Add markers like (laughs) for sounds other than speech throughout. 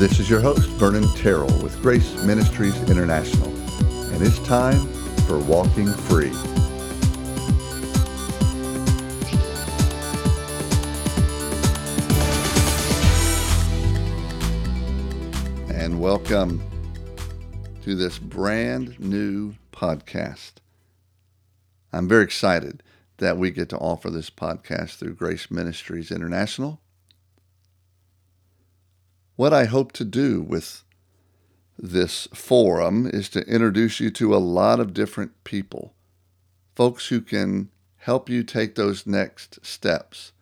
This is your host, Vernon Terrell with Grace Ministries International, and it's time for Walking Free. And welcome to this brand new podcast. I'm very excited that we get to offer this podcast through Grace Ministries International. What I hope to do with this forum is to introduce you to a lot of different people, folks who can help you take those next steps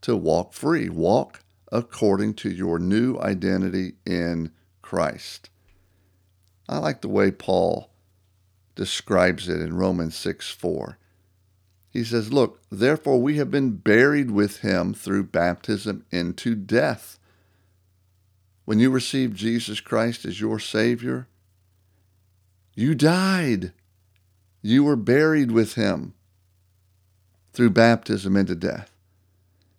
to walk free, walk according to your new identity in Christ. I like the way Paul describes it in Romans 6 4. He says, Look, therefore we have been buried with him through baptism into death. When you received Jesus Christ as your Savior, you died. You were buried with him through baptism into death,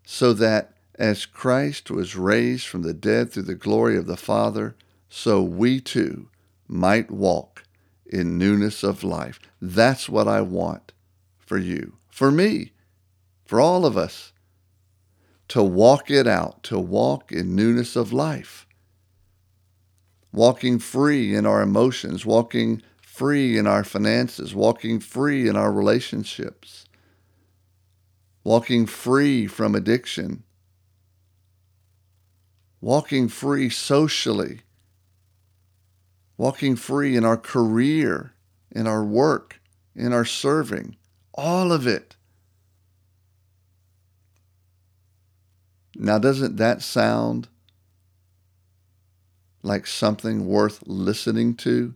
so that as Christ was raised from the dead through the glory of the Father, so we too might walk in newness of life. That's what I want for you for me, for all of us, to walk it out, to walk in newness of life, walking free in our emotions, walking free in our finances, walking free in our relationships, walking free from addiction, walking free socially, walking free in our career, in our work, in our serving, all of it. Now, doesn't that sound like something worth listening to?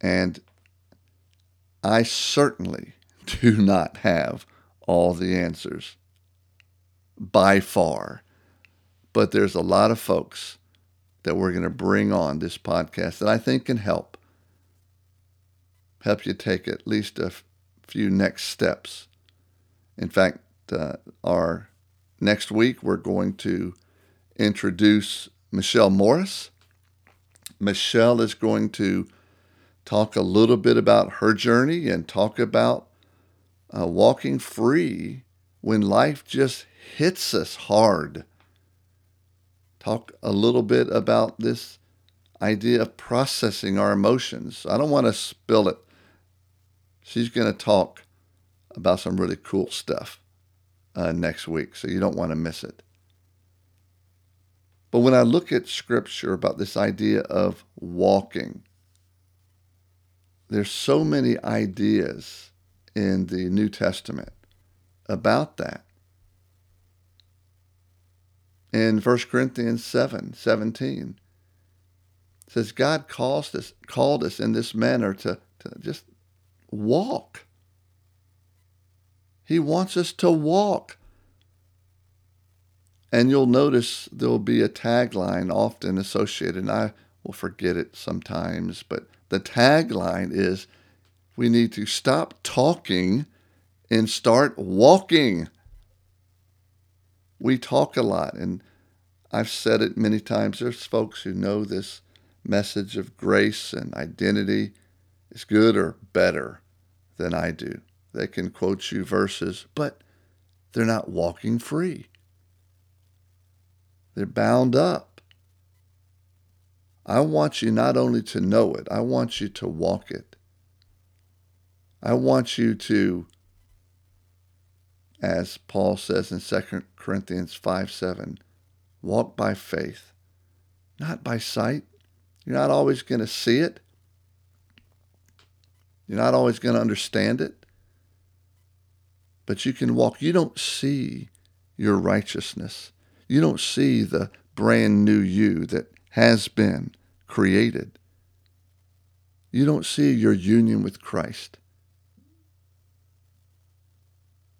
And I certainly (laughs) do not have all the answers by far. But there's a lot of folks that we're going to bring on this podcast that I think can help help you take at least a f- few next steps. In fact, uh, our next week we're going to introduce Michelle Morris. Michelle is going to talk a little bit about her journey and talk about uh, walking free when life just hits us hard. Talk a little bit about this idea of processing our emotions. I don't want to spill it she's going to talk about some really cool stuff uh, next week, so you don't want to miss it. But when I look at scripture about this idea of walking, there's so many ideas in the New Testament about that. In 1 Corinthians 7, 17, says God calls us, called us in this manner to, to just walk. He wants us to walk. And you'll notice there'll be a tagline often associated, and I will forget it sometimes, but the tagline is we need to stop talking and start walking. We talk a lot, and I've said it many times. There's folks who know this message of grace and identity is good or better than I do. They can quote you verses, but they're not walking free. They're bound up. I want you not only to know it, I want you to walk it. I want you to, as Paul says in 2 Corinthians 5 7, walk by faith, not by sight. You're not always going to see it. You're not always going to understand it, but you can walk. You don't see your righteousness. You don't see the brand new you that has been created. You don't see your union with Christ.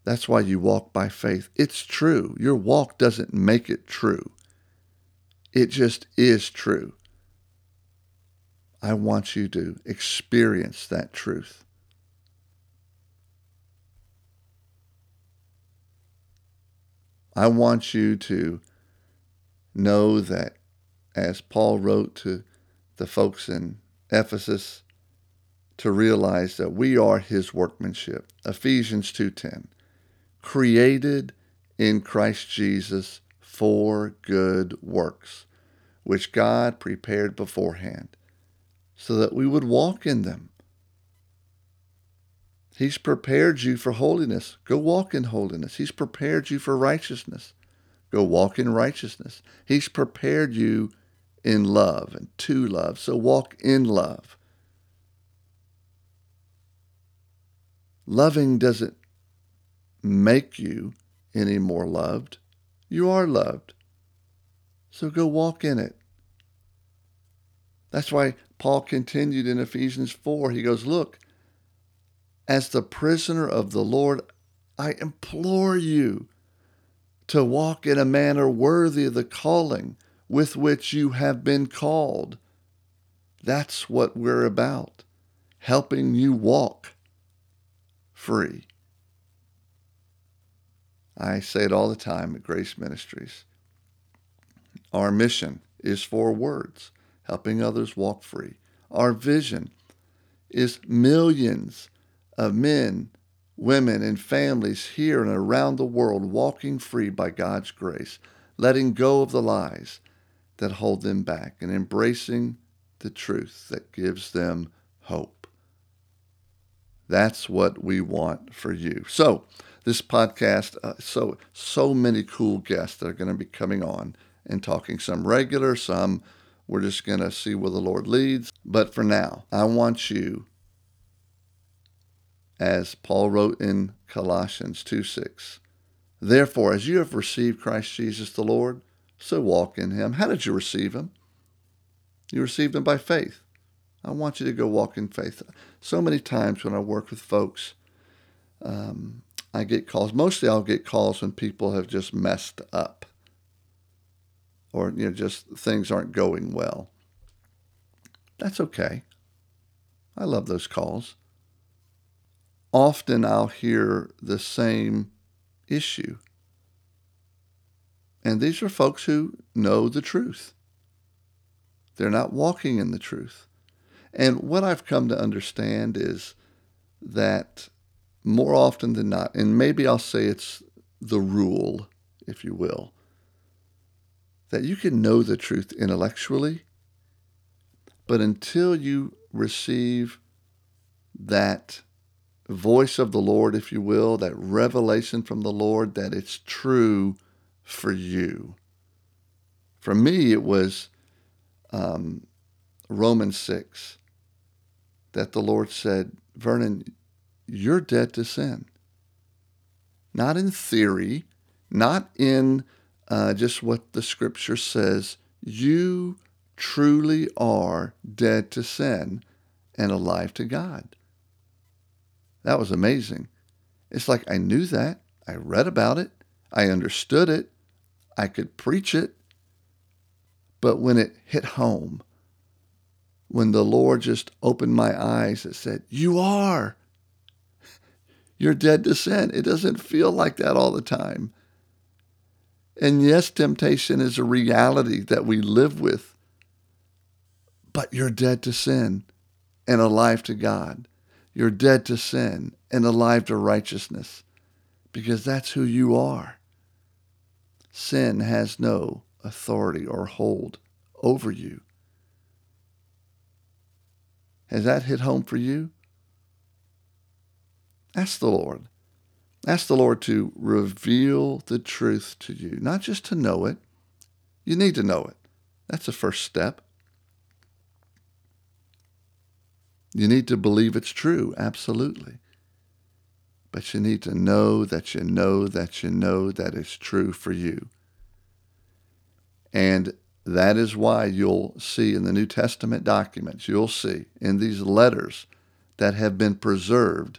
That's why you walk by faith. It's true. Your walk doesn't make it true. It just is true. I want you to experience that truth. I want you to know that as Paul wrote to the folks in Ephesus, to realize that we are his workmanship. Ephesians 2:10. Created in Christ Jesus for good works, which God prepared beforehand so that we would walk in them. He's prepared you for holiness. Go walk in holiness. He's prepared you for righteousness. Go walk in righteousness. He's prepared you in love and to love. So walk in love. Loving doesn't make you any more loved. You are loved. So go walk in it. That's why Paul continued in Ephesians 4. He goes, Look, as the prisoner of the Lord, I implore you to walk in a manner worthy of the calling with which you have been called. That's what we're about, helping you walk free. I say it all the time at Grace Ministries. Our mission is four words helping others walk free. Our vision is millions of men, women, and families here and around the world walking free by God's grace, letting go of the lies that hold them back and embracing the truth that gives them hope. That's what we want for you. So, this podcast, uh, so so many cool guests that are going to be coming on and talking. Some regular, some we're just going to see where the Lord leads. But for now, I want you, as Paul wrote in Colossians 2 6, therefore, as you have received Christ Jesus the Lord, so walk in him. How did you receive him? You received him by faith. I want you to go walk in faith. So many times when I work with folks, um, I get calls. Mostly I'll get calls when people have just messed up or you know just things aren't going well. That's okay. I love those calls. Often I'll hear the same issue. And these are folks who know the truth. They're not walking in the truth. And what I've come to understand is that more often than not, and maybe I'll say it's the rule, if you will, that you can know the truth intellectually, but until you receive that voice of the Lord, if you will, that revelation from the Lord that it's true for you. For me, it was um, Romans 6 that the Lord said, Vernon, you're dead to sin. Not in theory, not in uh, just what the scripture says. You truly are dead to sin and alive to God. That was amazing. It's like I knew that. I read about it. I understood it. I could preach it. But when it hit home, when the Lord just opened my eyes, and said, You are. You're dead to sin. It doesn't feel like that all the time. And yes, temptation is a reality that we live with, but you're dead to sin and alive to God. You're dead to sin and alive to righteousness because that's who you are. Sin has no authority or hold over you. Has that hit home for you? Ask the Lord. Ask the Lord to reveal the truth to you, not just to know it. You need to know it. That's the first step. You need to believe it's true, absolutely. But you need to know that you know that you know that it's true for you. And that is why you'll see in the New Testament documents, you'll see in these letters that have been preserved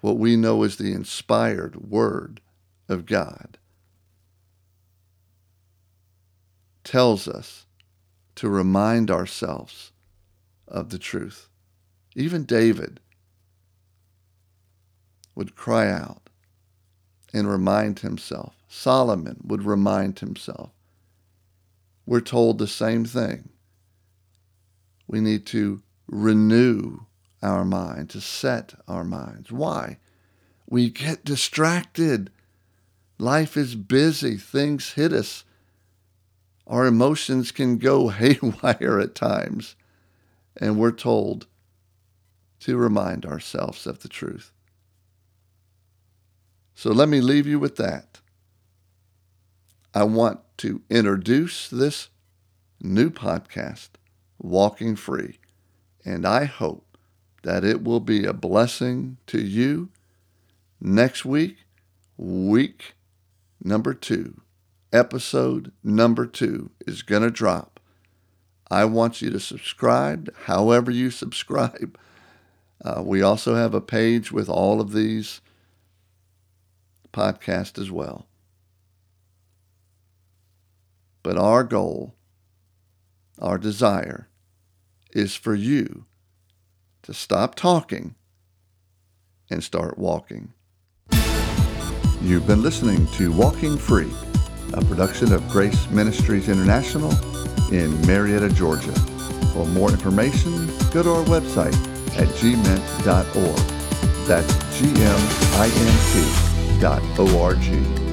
what we know as the inspired Word of God, tells us to remind ourselves of the truth. Even David would cry out and remind himself. Solomon would remind himself. we're told the same thing. We need to renew our mind, to set our minds. Why? We get distracted. Life is busy. Things hit us. Our emotions can go (laughs) haywire at times. And we're told to remind ourselves of the truth. So let me leave you with that. I want to introduce this new podcast, Walking Free, and I hope that it will be a blessing to you. Next week, week number two, episode number two is going to drop. I want you to subscribe however you subscribe. Uh, we also have a page with all of these podcasts as well. But our goal, our desire, is for you to stop talking and start walking. You've been listening to Walking Free, a production of Grace Ministries International in Marietta, Georgia. For more information, go to our website at gmint.org. That's G-M-I-N-T dot O-R-G.